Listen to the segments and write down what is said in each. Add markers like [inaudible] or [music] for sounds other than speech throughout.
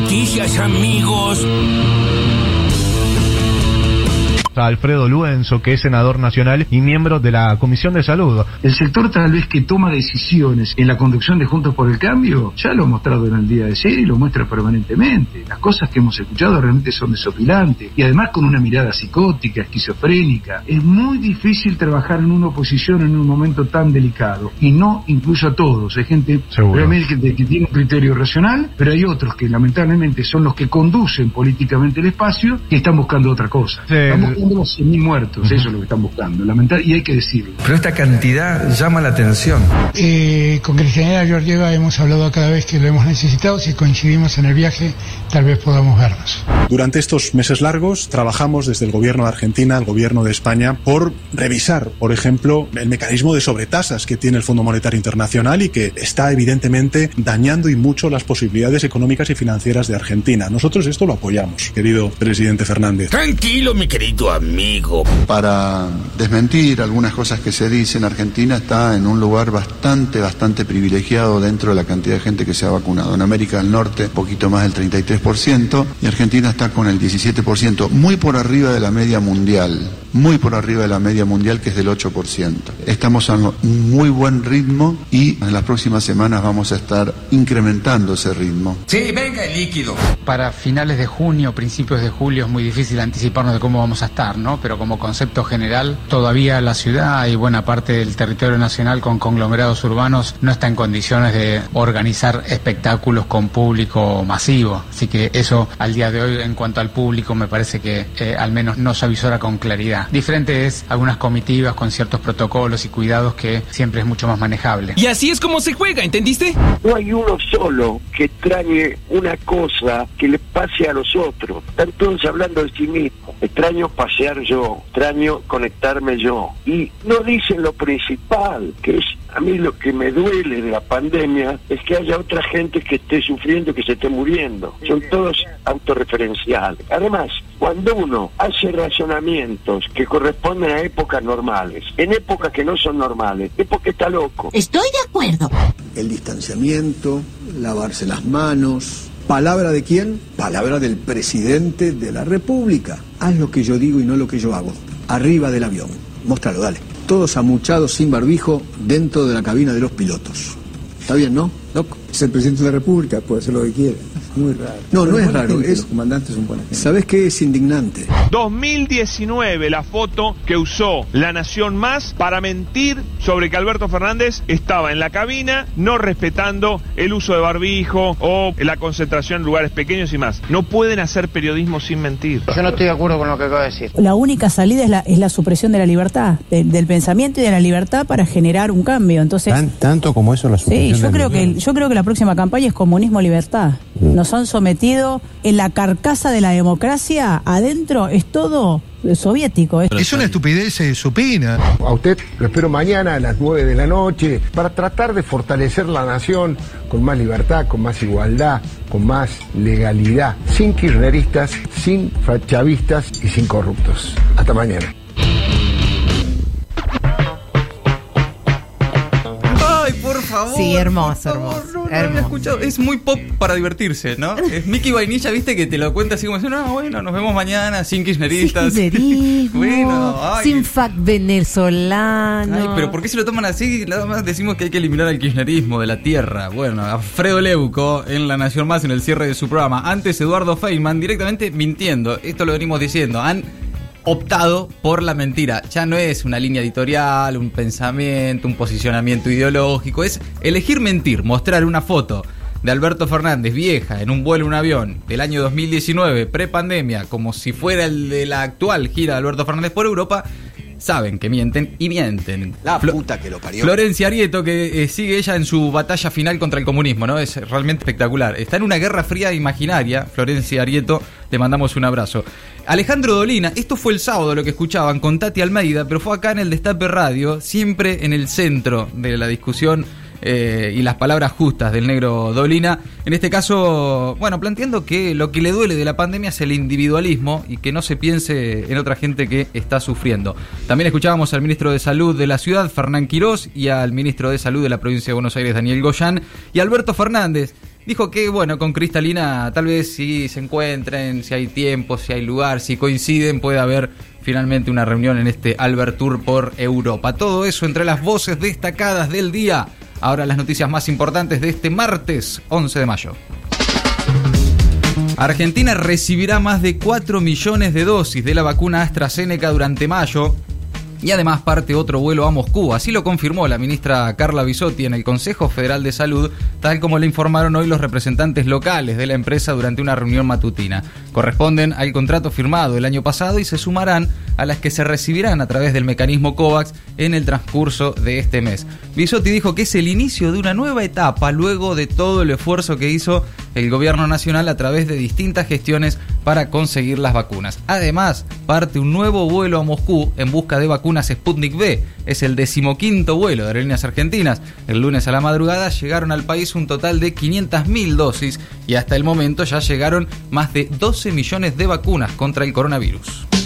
noticias, amigos. Alfredo Luenzo, que es senador nacional y miembro de la Comisión de Salud. El sector tal vez que toma decisiones en la conducción de Juntos por el Cambio ya lo ha mostrado en el día de ser y lo muestra permanentemente. Las cosas que hemos escuchado realmente son desopilantes y además con una mirada psicótica, esquizofrénica. Es muy difícil trabajar en una oposición en un momento tan delicado y no incluso a todos. Hay gente realmente que, que tiene un criterio racional, pero hay otros que lamentablemente son los que conducen políticamente el espacio que están buscando otra cosa. Sí, Están buscando los 100.000 muertos, eso es lo que están buscando, lamentar y hay que decirlo. Pero esta cantidad llama la atención. Eh, con Cristina Georgieva hemos hablado cada vez que lo hemos necesitado. Si coincidimos en el viaje, tal vez podamos vernos. Durante estos meses largos trabajamos desde el gobierno de Argentina, el gobierno de España, por revisar, por ejemplo, el mecanismo de sobretasas que tiene el Fondo Monetario Internacional y que está evidentemente dañando y mucho las posibilidades económicas y financieras de Argentina. Nosotros esto lo apoyamos, querido presidente Fernández. Tranquilo, mi querido amigo. Para desmentir algunas cosas que se dicen, Argentina está en un lugar bastante, bastante privilegiado dentro de la cantidad de gente que se ha vacunado. En América del Norte, un poquito más del 33%, y Argentina está con el 17%, muy por arriba de la media mundial, muy por arriba de la media mundial que es del 8%. Estamos a un muy buen ritmo y en las próximas semanas vamos a estar incrementando ese ritmo. Sí, venga el líquido. Para finales de junio, principios de julio es muy difícil anticiparnos de cómo vamos a estar, ¿no? Pero como concepto general, todavía la ciudad y buena parte del territorio nacional con conglomerados urbanos no está en condiciones de organizar espectáculos con público masivo. Así que eso al día de hoy en cuanto al público me parece que eh, al menos no se avisora con claridad. Diferente es algunas comitivas con ciertos protocolos y cuidados que siempre es mucho más manejable. Y así es como se juega, ¿entendiste? No hay uno solo que extrañe una cosa que le pase a los otros. Están todos hablando de sí mismos. Extraño pasear yo, extraño conectarme yo. Y no dicen lo principal, que es a mí lo que me duele de la pandemia, es que haya otra gente que esté sufriendo, que se esté muriendo. Son todos autorreferenciales. Además, cuando uno hace razonamientos que corresponden a épocas normales, en épocas que no son normales, es porque está loco. Estoy de acuerdo. El distanciamiento, lavarse las manos. ¿Palabra de quién? Palabra del presidente de la República. Haz lo que yo digo y no lo que yo hago. Arriba del avión. Móstralo, dale. Todos amuchados sin barbijo dentro de la cabina de los pilotos. ¿Está bien, no, Doc? Es el presidente de la República, puede hacer lo que quiera. Muy raro. No, no es raro, gente, es- Los comandantes son buena gente. ¿Sabes qué es indignante? 2019, la foto que usó La Nación Más para mentir sobre que Alberto Fernández estaba en la cabina no respetando el uso de barbijo o la concentración en lugares pequeños y más. No pueden hacer periodismo sin mentir. Yo no estoy de acuerdo con lo que acaba de decir. La única salida es la, es la supresión de la libertad, de- del pensamiento y de la libertad para generar un cambio. Entonces, tanto como eso la sí, supresión yo del creo que yo creo que la próxima campaña es comunismo-libertad. Nos han sometido en la carcasa de la democracia, adentro es todo soviético. es- Es una estupidez eh, supina. A usted lo espero mañana a las 9 de la noche para tratar de fortalecer la nación con más libertad, con más igualdad, con más legalidad, sin kirchneristas, sin chavistas y sin corruptos. Hasta mañana. Favor. Sí, hermoso, hermoso, No, no había hermoso. escuchado. Es muy pop para divertirse, ¿no? [laughs] Es Mickey Vainilla, viste, que te lo cuenta así como no, bueno, nos vemos mañana, sin kirchneristas. Kirchnerismo, [laughs] bueno, ay. sin fac venezolano. Ay, pero ¿por qué se lo toman así? Nada más decimos que hay que eliminar el kirchnerismo de la tierra. Bueno, Alfredo Leuco en La Nación Más en el cierre de su programa. Antes Eduardo Feynman directamente mintiendo. Esto lo venimos diciendo. Han optado por la mentira. Ya no es una línea editorial, un pensamiento, un posicionamiento ideológico. Es elegir mentir, mostrar una foto de Alberto Fernández vieja en un vuelo un avión del año 2019, prepandemia, como si fuera el de la actual gira de Alberto Fernández por Europa. Saben que mienten y mienten. La Flo- puta que lo parió. Florencia Arieto, que eh, sigue ella en su batalla final contra el comunismo, ¿no? Es realmente espectacular. Está en una guerra fría imaginaria. Florencia Arieto, le mandamos un abrazo. Alejandro Dolina, esto fue el sábado lo que escuchaban con Tati Almeida, pero fue acá en el Destape Radio, siempre en el centro de la discusión eh, y las palabras justas del negro Dolina. En este caso, bueno, planteando que lo que le duele de la pandemia es el individualismo y que no se piense en otra gente que está sufriendo. También escuchábamos al ministro de Salud de la ciudad, Fernán Quirós, y al ministro de Salud de la provincia de Buenos Aires, Daniel Goyán, y Alberto Fernández. dijo que, bueno, con Cristalina tal vez si se encuentren, si hay tiempo, si hay lugar, si coinciden, puede haber finalmente una reunión en este Albert Tour por Europa. Todo eso entre las voces destacadas del día. Ahora las noticias más importantes de este martes 11 de mayo. Argentina recibirá más de 4 millones de dosis de la vacuna AstraZeneca durante mayo y además parte otro vuelo a Moscú. Así lo confirmó la ministra Carla Bisotti en el Consejo Federal de Salud, tal como le informaron hoy los representantes locales de la empresa durante una reunión matutina. Corresponden al contrato firmado el año pasado y se sumarán a las que se recibirán a través del mecanismo COVAX en el transcurso de este mes. Bisotti dijo que es el inicio de una nueva etapa luego de todo el esfuerzo que hizo el gobierno nacional a través de distintas gestiones para conseguir las vacunas. Además, parte un nuevo vuelo a Moscú en busca de vacunas Sputnik V. Es el decimoquinto vuelo de aerolíneas argentinas. El lunes a la madrugada llegaron al país un total de 500.000 dosis y hasta el momento ya llegaron más de 12 millones de vacunas contra el coronavirus.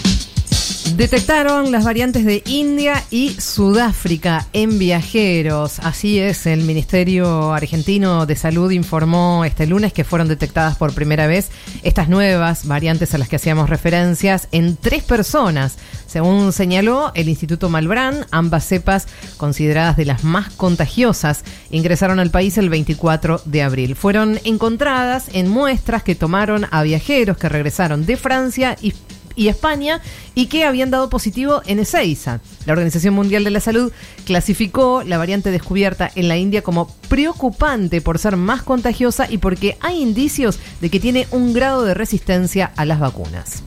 Detectaron las variantes de India y Sudáfrica en viajeros. Así es, el Ministerio Argentino de Salud informó este lunes que fueron detectadas por primera vez estas nuevas variantes a las que hacíamos referencias en tres personas. Según señaló el Instituto Malbrán, ambas cepas, consideradas de las más contagiosas, ingresaron al país el 24 de abril. Fueron encontradas en muestras que tomaron a viajeros que regresaron de Francia y y España y que habían dado positivo en Ezeiza. La Organización Mundial de la Salud clasificó la variante descubierta en la India como preocupante por ser más contagiosa y porque hay indicios de que tiene un grado de resistencia a las vacunas.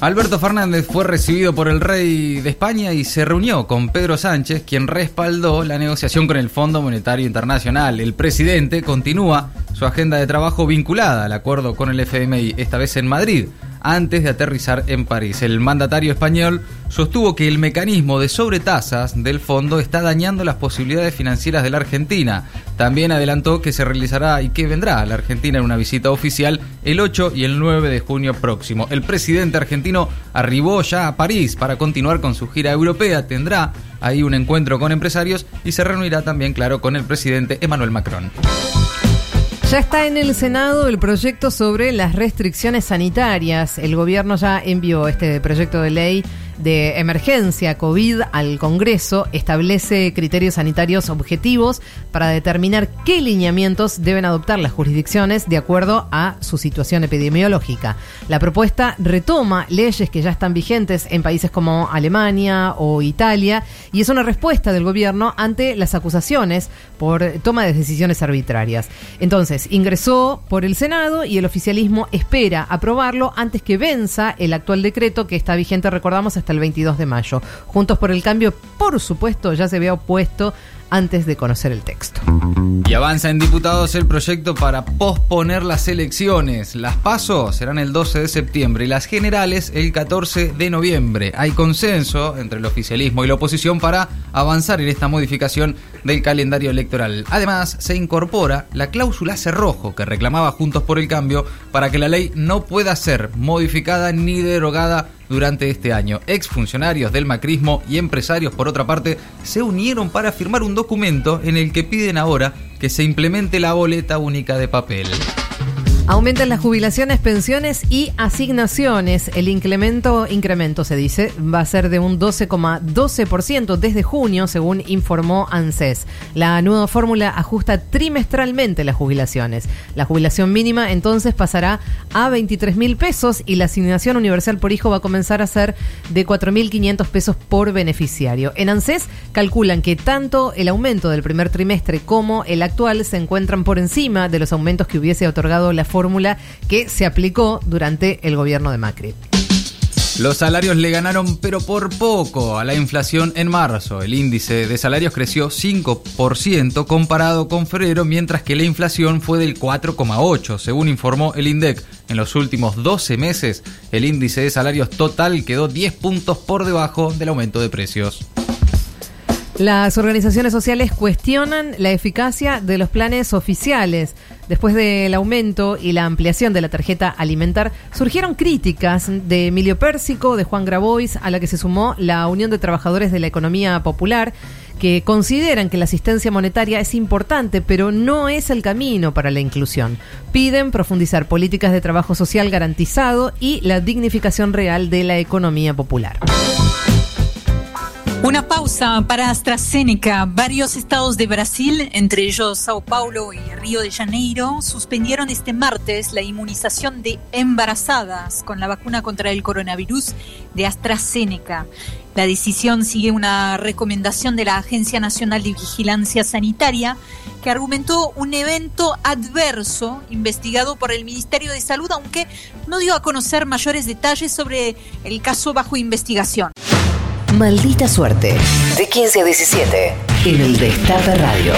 Alberto Fernández fue recibido por el rey de España y se reunió con Pedro Sánchez, quien respaldó la negociación con el Fondo Monetario Internacional. El presidente continúa su agenda de trabajo vinculada al acuerdo con el FMI, esta vez en Madrid antes de aterrizar en París. El mandatario español sostuvo que el mecanismo de sobretasas del fondo está dañando las posibilidades financieras de la Argentina. También adelantó que se realizará y que vendrá a la Argentina en una visita oficial el 8 y el 9 de junio próximo. El presidente argentino arribó ya a París para continuar con su gira europea. Tendrá ahí un encuentro con empresarios y se reunirá también, claro, con el presidente Emmanuel Macron. Ya está en el Senado el proyecto sobre las restricciones sanitarias. El gobierno ya envió este proyecto de ley de emergencia COVID al Congreso establece criterios sanitarios objetivos para determinar qué lineamientos deben adoptar las jurisdicciones de acuerdo a su situación epidemiológica. La propuesta retoma leyes que ya están vigentes en países como Alemania o Italia y es una respuesta del gobierno ante las acusaciones por toma de decisiones arbitrarias. Entonces, ingresó por el Senado y el oficialismo espera aprobarlo antes que venza el actual decreto que está vigente, recordamos, hasta el 22 de mayo. Juntos por el Cambio, por supuesto, ya se había opuesto antes de conocer el texto. Y avanza en diputados el proyecto para posponer las elecciones. Las pasos serán el 12 de septiembre y las generales el 14 de noviembre. Hay consenso entre el oficialismo y la oposición para avanzar en esta modificación del calendario electoral. Además, se incorpora la cláusula cerrojo que reclamaba Juntos por el Cambio para que la ley no pueda ser modificada ni derogada durante este año. Exfuncionarios del macrismo y empresarios, por otra parte, se unieron para firmar un documento en el que piden ahora que se implemente la boleta única de papel. Aumentan las jubilaciones, pensiones y asignaciones. El incremento, incremento se dice, va a ser de un 12,12% desde junio, según informó ANSES. La nueva fórmula ajusta trimestralmente las jubilaciones. La jubilación mínima entonces pasará a 23 mil pesos y la asignación universal por hijo va a comenzar a ser de 4.500 pesos por beneficiario. En ANSES calculan que tanto el aumento del primer trimestre como el actual se encuentran por encima de los aumentos que hubiese otorgado la fórmula que se aplicó durante el gobierno de Macri. Los salarios le ganaron, pero por poco, a la inflación en marzo. El índice de salarios creció 5% comparado con febrero, mientras que la inflación fue del 4,8%, según informó el INDEC. En los últimos 12 meses, el índice de salarios total quedó 10 puntos por debajo del aumento de precios. Las organizaciones sociales cuestionan la eficacia de los planes oficiales. Después del aumento y la ampliación de la tarjeta alimentar, surgieron críticas de Emilio Pérsico, de Juan Grabois, a la que se sumó la Unión de Trabajadores de la Economía Popular, que consideran que la asistencia monetaria es importante, pero no es el camino para la inclusión. Piden profundizar políticas de trabajo social garantizado y la dignificación real de la economía popular. Una pausa para AstraZeneca. Varios estados de Brasil, entre ellos Sao Paulo y Río de Janeiro, suspendieron este martes la inmunización de embarazadas con la vacuna contra el coronavirus de AstraZeneca. La decisión sigue una recomendación de la Agencia Nacional de Vigilancia Sanitaria que argumentó un evento adverso investigado por el Ministerio de Salud, aunque no dio a conocer mayores detalles sobre el caso bajo investigación. Maldita suerte. De 15 a 17. En el Destape Radio.